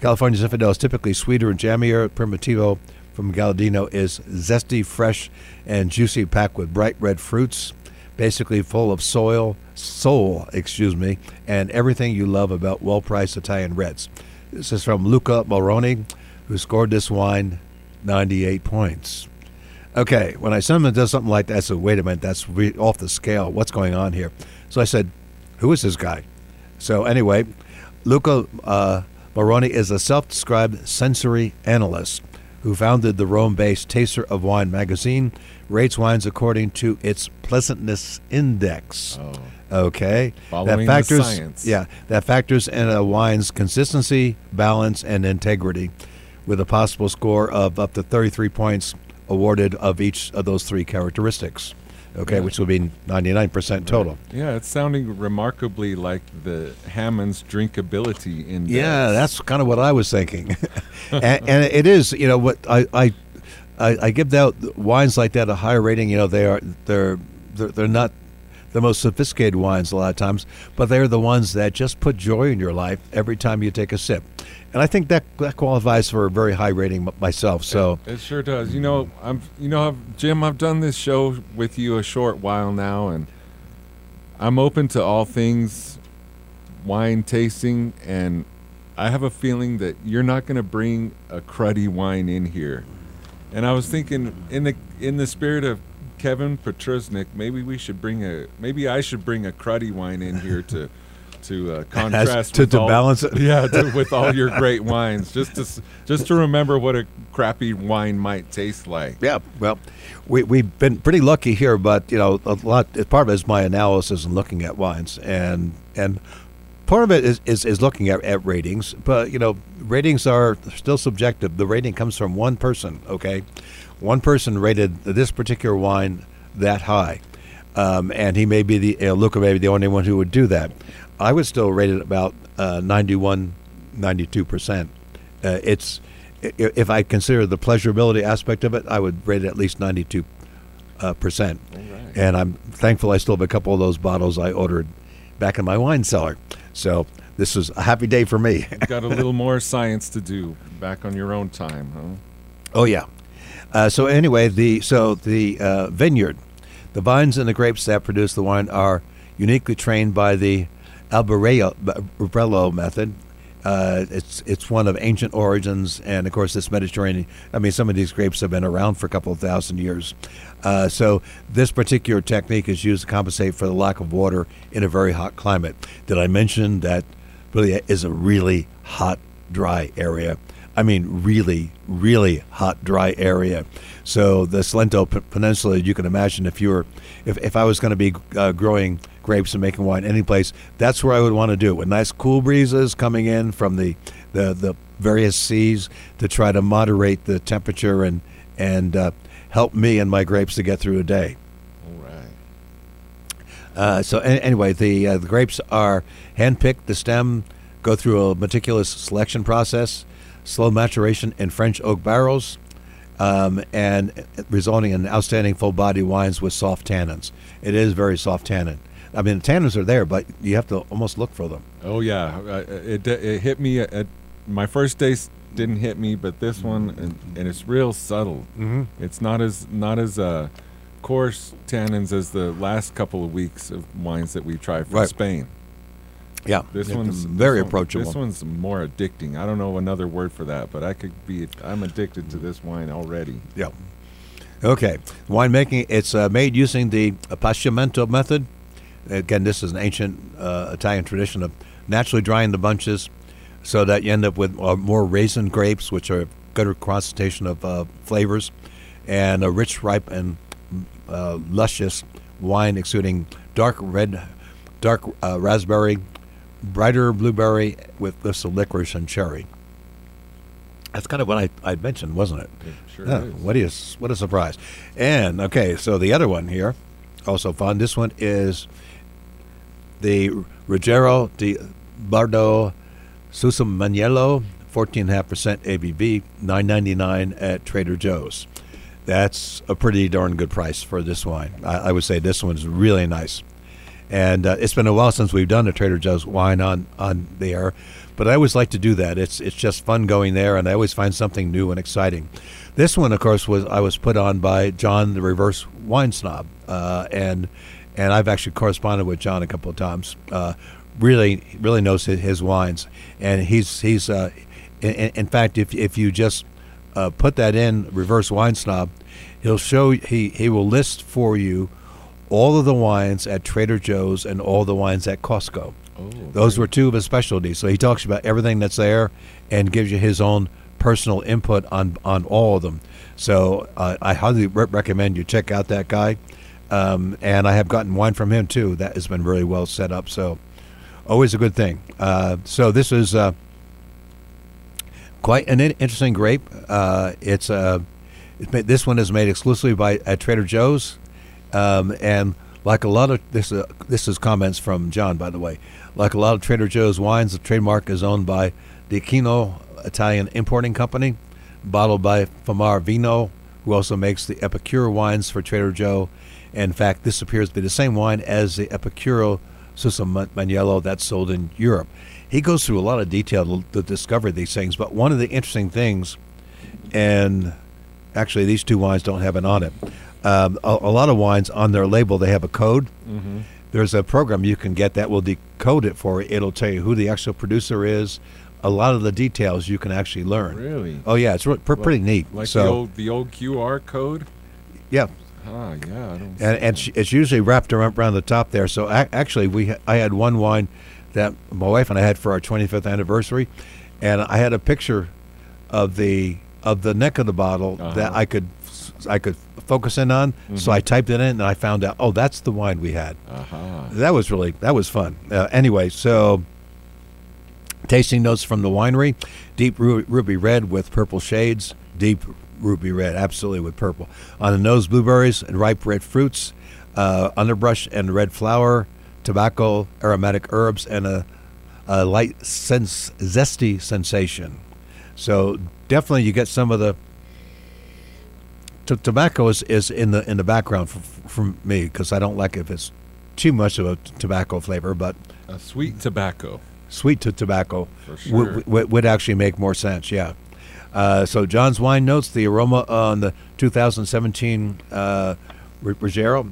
California Zinfandel is typically sweeter and jammier, Primitivo from Galladino is zesty, fresh, and juicy, packed with bright red fruits, basically full of soil, soul, excuse me, and everything you love about well-priced Italian reds. This is from Luca Maroni, who scored this wine 98 points. Okay, when I someone does something like that, I said, wait a minute, that's re- off the scale. What's going on here? So I said, who is this guy? So anyway, Luca uh, Maroni is a self-described sensory analyst who founded the Rome-based Taster of Wine magazine, rates wines according to its pleasantness index. Oh. Okay, Following the that factors, science. yeah, that factors in a wine's consistency, balance, and integrity, with a possible score of up to 33 points awarded of each of those three characteristics. Okay, Yeah. which will be 99% total. Yeah, it's sounding remarkably like the Hammond's drinkability index. Yeah, that's kind of what I was thinking, and, and it is. You know what I I I, I give out wines like that a higher rating. You know they are they're they're, they're not the most sophisticated wines a lot of times, but they're the ones that just put joy in your life every time you take a sip, and I think that that qualifies for a very high rating myself. So It sure does. You know, I'm. You know, I've, Jim. I've done this show with you a short while now, and I'm open to all things wine tasting, and I have a feeling that you're not going to bring a cruddy wine in here. And I was thinking, in the in the spirit of Kevin Petrusnik, maybe we should bring a. Maybe I should bring a cruddy wine in here to. To uh, contrast to- to all- balance it? yeah, to, with all your great wines, just to just to remember what a crappy wine might taste like. Yeah, well, we we've been pretty lucky here, but you know, a lot. Part of it is my analysis and looking at wines, and and part of it is, is, is looking at, at ratings. But you know, ratings are still subjective. The rating comes from one person. Okay, one person rated this particular wine that high, um, and he may be the uh, Luca may be the only one who would do that. I would still rate it about uh, 91, 92 percent. Uh, it's if I consider the pleasurability aspect of it, I would rate it at least 92 uh, percent. And I'm thankful I still have a couple of those bottles I ordered back in my wine cellar. So this was a happy day for me. Got a little more science to do back on your own time, huh? Oh yeah. Uh, so anyway, the so the uh, vineyard, the vines and the grapes that produce the wine are uniquely trained by the Albarello method. Uh, it's it's one of ancient origins, and of course, this Mediterranean. I mean, some of these grapes have been around for a couple of thousand years. Uh, so this particular technique is used to compensate for the lack of water in a very hot climate. Did I mention that really is a really hot, dry area? I mean, really, really hot, dry area. So the Salento P- Peninsula, you can imagine if you were, if, if I was going to be uh, growing grapes and making wine any place, that's where I would want to do it. With nice cool breezes coming in from the, the, the various seas to try to moderate the temperature and, and uh, help me and my grapes to get through a day. All right. Uh, so anyway, the uh, the grapes are handpicked. The stem go through a meticulous selection process, slow maturation in French oak barrels, um, and resulting in outstanding full body wines with soft tannins. It is very soft tannin. I mean, the tannins are there, but you have to almost look for them. Oh yeah, uh, it it hit me at, at my first taste didn't hit me, but this one and, and it's real subtle. Mm-hmm. It's not as not as uh, coarse tannins as the last couple of weeks of wines that we tried from Right. Spain. Yeah, This it's one's very this one- approachable. This one's more addicting. I don't know another word for that, but I could be. I'm addicted to this wine already. Yeah. Okay. Winemaking, it's uh, made using the appassimento method. Again, this is an ancient uh, Italian tradition of naturally drying the bunches so that you end up with uh, more raisin grapes, which are good concentration of uh, flavors, and a rich, ripe, and uh, luscious wine exuding dark red, dark uh, raspberry, brighter blueberry with lists of licorice and cherry. That's kind of what I, I mentioned, wasn't it? It sure Yeah, is. what is what a surprise! And okay, so the other one here, also fun. This one is the Ruggero di Bardo Susumaniello, fourteen half percent ABV, nine ninety nine at Trader Joe's. That's a pretty darn good price for this wine. I, I would say this one's really nice. And uh, it's been a while since we've done a Trader Joe's wine on on the air, but I always like to do that. It's it's just fun going there, and I always find something new and exciting. This one, of course, was I was put on by John, the reverse wine snob, uh, and and I've actually corresponded with John a couple of times. Uh, really, really knows his, his wines, and he's he's uh, in, in fact, if if you just uh, put that in reverse wine snob, he'll show he he will list for you all of the wines at Trader Joe's and all the wines at Costco. Oh, Those were two of his specialties. So he talks about everything that's there and gives you his own personal input on on all of them. So uh, I highly re- recommend you check out that guy. Um, and I have gotten wine from him too. That has been really well set up. So always a good thing. Uh, so this is uh, quite an interesting grape. Uh, it's uh, this one is made exclusively by at Trader Joe's, um, and like a lot of this, uh, this is comments from John, by the way. Like a lot of Trader Joe's wines, the trademark is owned by the Aquino Italian Importing Company, bottled by Famar Vino, who also makes the Epicuro wines for Trader Joe. In fact, this appears to be the same wine as the Epicuro Susumaniello that's sold in Europe. He goes through a lot of detail to, to discover these things, but one of the interesting things, and actually these two wines don't have it on it. Um, a, a lot of wines on their label they have a code. Mm-hmm. There's a program you can get that will decode it for you. It'll tell you who the actual producer is. A lot of the details you can actually learn. Really? Oh yeah, it's re- pr- pretty neat. Like so the old the old QR code. yeah, Ah, yeah. I don't. and, and it's usually wrapped around, around the top there. So ac actually, we ha- I had one wine that my wife and I had for our 25th anniversary, and I had a picture of the of the neck of the bottle that Uh-huh. I could I could focus in on. So I typed it in, and I found out, oh, that's the wine we had. Aha. That was really that was fun. Uh, anyway, so tasting notes from the winery: deep ruby red with purple shades. Deep ruby red, absolutely with purple. On the nose, blueberries and ripe red fruits. Uh, underbrush and red flower, tobacco, aromatic herbs, and a, a light sense, zesty sensation. So definitely, you get some of the t- tobacco is, is in the in the background for, for me because I don't like if it's too much of a t- tobacco flavor, but A sweet tobacco. sweet to tobacco For would- sure. would, would actually make more sense. Yeah. Uh, so John's wine notes the aroma on the 2017 uh, Ruggero.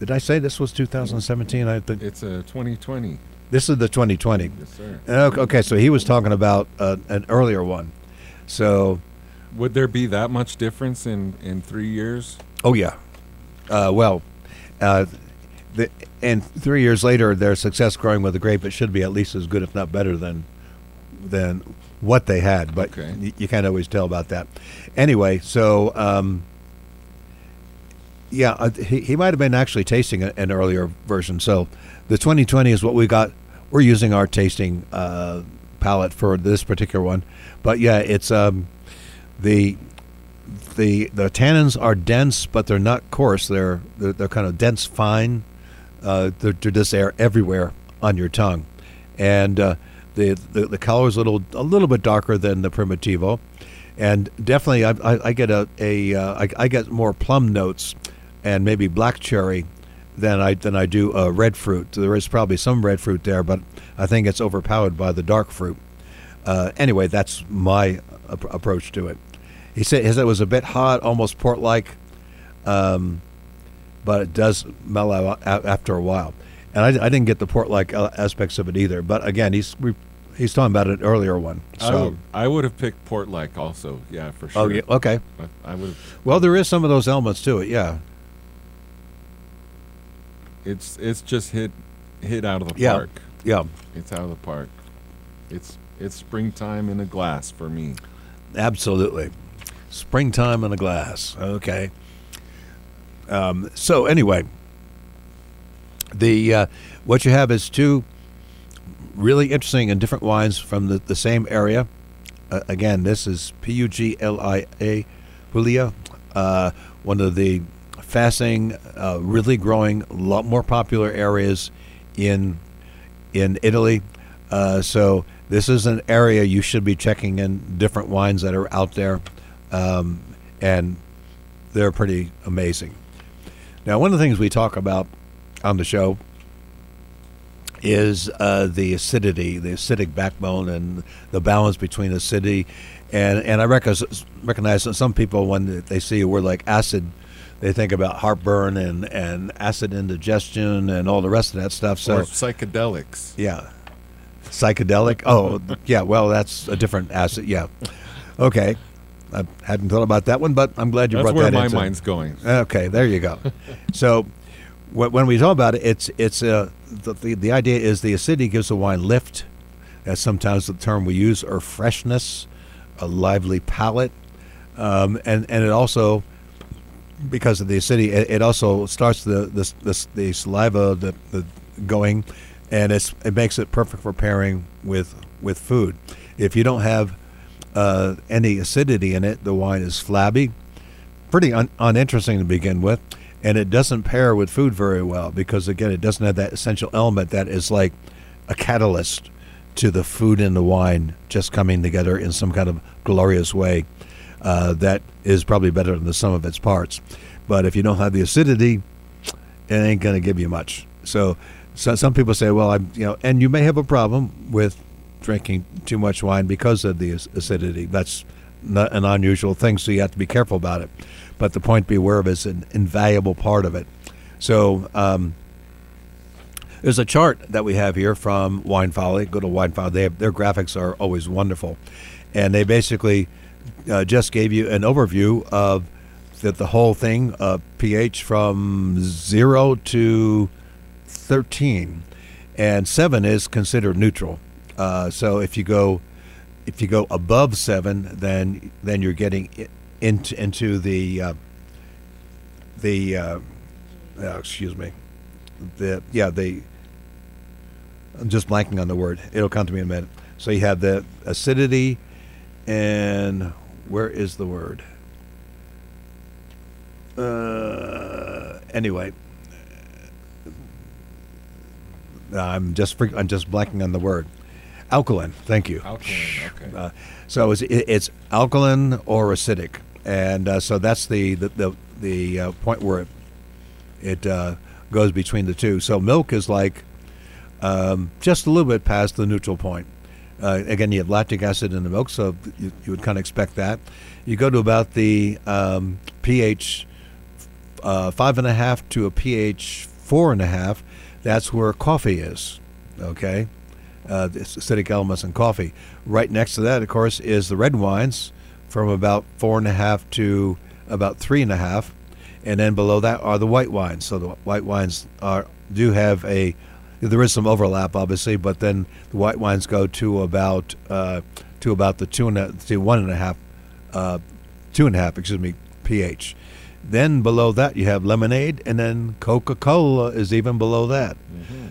Did I say this was 2017? I think It's a 2020. this is the 2020. Yes, sir. Okay, okay, so he was talking about uh, an earlier one. So, Would there be that much difference in in three years? oh yeah. Uh, well, uh, the, and three years later, their success growing with the grape, it should be at least as good, if not better, than than what they had. But Okay. y- you can't always tell about that. Anyway, so um, yeah, uh, he, he might have been actually tasting a, an earlier version. So the 2020 is what we got. We're using our tasting uh, palette for this particular one, but yeah, it's um, the the the tannins are dense, but they're not coarse. They're they're, they're kind of dense, fine. Uh, they're, they're just there everywhere on your tongue, and uh, the, the the color is a little a little bit darker than the Primitivo, and definitely I, I, I get a, a uh, I, I get more plum notes and maybe black cherry than I than I do uh, red fruit. There is probably some red fruit there, but I think it's overpowered by the dark fruit. Uh, anyway, that's my ap- approach to it. He said, he said it was a bit hot, almost port-like, um, but it does mellow out after a while. And I, I didn't get the port-like uh, aspects of it either. But again, he's we, he's talking about an earlier one. I would, I would have picked Port like also. Yeah, for sure. oh yeah, okay. I, I would. Well, there is some of those elements to it. Yeah, It's it's just hit hit out of the Yeah. park. yeah, It's out of the park. It's it's springtime in a glass for me. Absolutely. Springtime in a glass. Okay. Um, so anyway, the uh, what you have is two really interesting and different wines from the, the same area. Uh, again, this is P U G L I A, Puglia, uh, one of the fascinating, uh, really growing, a lot more popular areas in in Italy. Uh, so this is an area you should be checking in different wines that are out there, um, and they're pretty amazing. Now, one of the things we talk about on the show is uh, the acidity, the acidic backbone, and the balance between acidity. And and I recognize, recognize that some people when they see a word like acid, they think about heartburn and, and acid indigestion and all the rest of that stuff. So or psychedelics. yeah, psychedelic. Oh, yeah. Well, that's a different acid. Yeah. Okay. I hadn't thought about that one, but I'm glad you That's brought where that my into. mind's going. Okay, there you go. so, wh- when we talk about it, it's it's uh, the, the the idea is the acidity gives the wine lift. That's sometimes the term we use, or freshness, a lively palate, um, and and it also because of the acidity, it, it also starts the the, the, the saliva the, the going, and it's it makes it perfect for pairing with with food. If you don't have uh, any acidity in it, the wine is flabby, pretty un- uninteresting to begin with, and it doesn't pair with food very well because again, it doesn't have that essential element that is like a catalyst to the food and the wine just coming together in some kind of glorious way. Uh, that is probably better than the sum of its parts. But if you don't have the acidity, it ain't going to give you much. So, so some people say, well, I'm, you know, and you may have a problem with drinking too much wine because of the acidity. That's an unusual thing, so you have to be careful about it. But the point to be aware of is an invaluable part of it. So, um, there's a chart that we have here from Wine Folly. Go to Wine Folly. They have, their graphics are always wonderful, and they basically uh, just gave you an overview of that the whole thing uh, pH from zero to thirteen, and seven is considered neutral. Uh, so if you go if you go above seven, then then you're getting into into the uh, the uh, uh, excuse me the yeah the I'm just blanking on the word. It'll come to me in a minute. So you have the acidity, and where is the word? Uh, anyway, I'm just I'm just blanking on the word. Alkaline. Thank you. Alkaline. Okay. Uh, so it's, it's alkaline or acidic, and uh, so that's the the the, the uh, point where it it uh, goes between the two. So milk is like um, just a little bit past the neutral point. Uh, again, you have lactic acid in the milk, so you, you would kind of expect that. You go to about the um, pH uh, five and a half to a pH four and a half. That's where coffee is. Okay, uh, acidic elements in coffee. Right next to that, of course, is the red wines from about four and a half to about three and a half, and then below that are the white wines. So the white wines are do have a there is some overlap, obviously, but then the white wines go to about uh, to about the two and a, to one and a half, uh, two and a half, excuse me, pH. Then below that you have lemonade, and then Coca-Cola is even below that.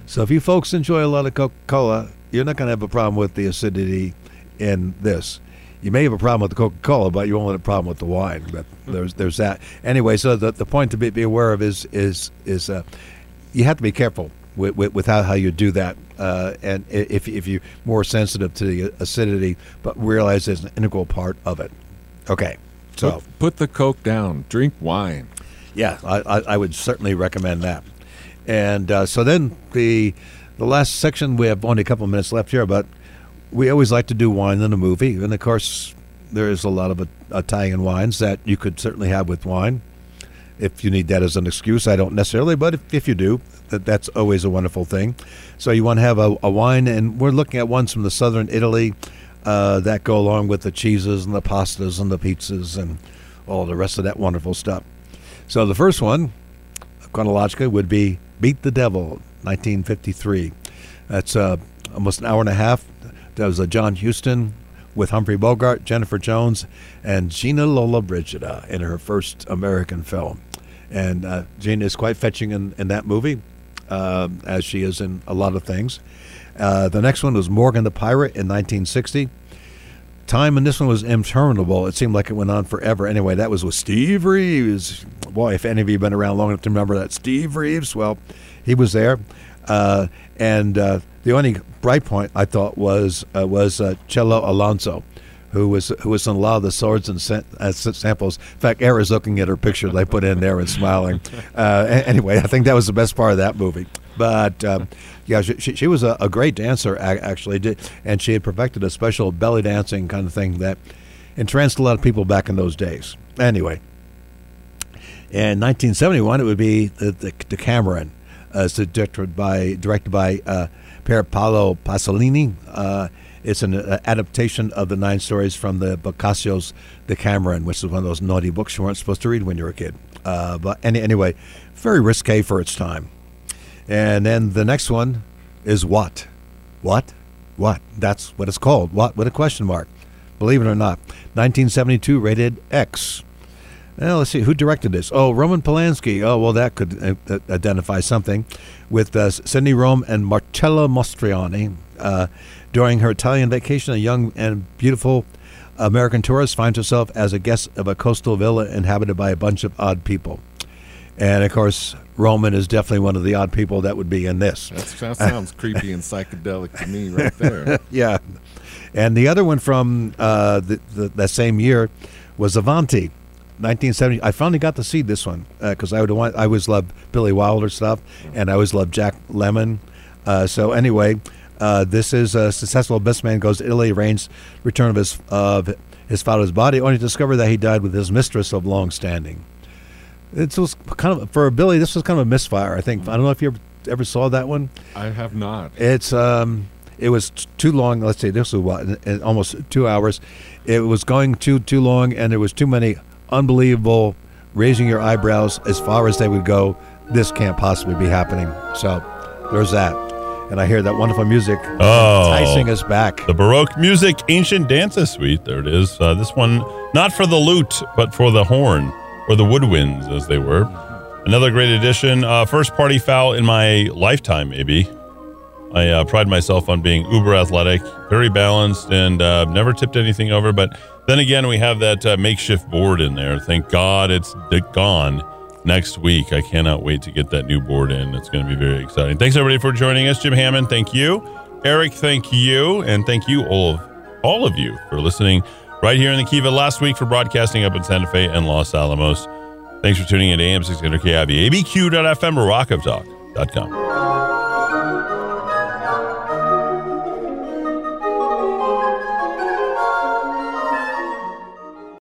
So if you folks enjoy a lot of Coca-Cola, you're not going to have a problem with the acidity in this. You may have a problem with the Coca-Cola, but you won't have a problem with the wine. But there's there's that anyway. So the, the point to be, be aware of is is is uh, you have to be careful with, with, with how, how you do that. Uh, and if if you're more sensitive to the acidity, but realize it's an integral part of it. Okay. So, Put, put the Coke down. Drink wine. yeah, I, I, I would certainly recommend that. And uh, so then the the last section, we have only a couple of minutes left here, but we always like to do wine in a movie. And of course, there is a lot of Italian wines that you could certainly have with wine. If you need that as an excuse, I don't necessarily, but if, if you do, that, that's always a wonderful thing. So you want to have a, a wine, and we're looking at ones from the southern Italy uh, that go along with the cheeses and the pastas and the pizzas and all the rest of that wonderful stuff. So the first one, chronologically, would be Beat the Devil, 1953. That's uh, almost an hour and a half. That was uh, John Huston with Humphrey Bogart, Jennifer Jones, and Gina Lollobrigida in her first American film. And uh, Gina is quite fetching in, in that movie, uh, as she is in a lot of things. Uh, the next one was Morgan the Pirate in 1960. Time in this one was interminable. It seemed like it went on forever. Anyway, that was with Steve Reeves. Boy, if any of you have been around long enough to remember that Steve Reeves, well, he was there. Uh, and uh, the only bright point I thought was uh, was uh, Chelo Alonso, who was who was in a lot of the swords and uh, samples. In fact, Era's looking at her picture they put in there and smiling. Uh, anyway, I think that was the best part of that movie. But yeah, she, she, she was a, a great dancer actually, did, and she had perfected a special belly dancing kind of thing that entranced a lot of people back in those days. Anyway, in 1971, it would be the, the, Decameron, uh, directed by directed by uh, Pier Paolo Pasolini. Uh, it's an uh, adaptation of the nine stories from the Boccaccio's Decameron, which is one of those naughty books you weren't supposed to read when you were a kid. Uh, but any, anyway, very risque for its time. And then the next one is what? What? What? That's what it's called. What? With a question mark. Believe it or not. 1972, rated X. Well, let's see who directed this. Oh, Roman Polanski. Oh, well, that could uh, uh, identify something with uh, Sydne Rome and Marcello Mastroianni. Uh, during her Italian vacation, a young and beautiful American tourist finds herself as a guest of a coastal villa inhabited by a bunch of odd people. And of course, Roman is definitely one of the odd people that would be in this. That's, that sounds creepy and psychedelic to me right there. Yeah. And the other one from uh, the, the, that same year was Avanti, 1970. I finally got to see this one because I would want. I always loved Billy Wilder stuff, and I always loved Jack Lemmon. Uh, so anyway, uh, this is a successful businessman goes to Italy, arranges return of his of his father's body, only to discover that he died with his mistress of long standing. It was kind of for Billy. This was kind of a misfire. I think. I don't know if you ever, ever saw that one. I have not. It's um, it was t- too long. Let's say this was what in- in almost two hours. It was going too too long, and there was too many unbelievable raising your eyebrows as far as they would go. This can't possibly be happening. So there's that, and I hear that wonderful music Oh. enticing us back. The Baroque Music Ancient Dances Suite. There it is. Uh, this one, not for the lute, but for the horn, or the woodwinds, as they were. Another great addition. Uh, first party foul in my lifetime, maybe. I uh, pride myself on being uber athletic, very balanced, and uh, never tipped anything over. But then again, we have that uh, makeshift board in there. Thank God it's gone next week. I cannot wait to get that new board in. It's going to be very exciting. Thanks everybody for joining us. Jim Hammond, thank you. Eric, thank you, and thank you all of all of you for listening right here in the Kiva last week for broadcasting up in Santa Fe and Los Alamos. Thanks for tuning in to AM 600 KIV, abq.fm, or rockoftalk.com.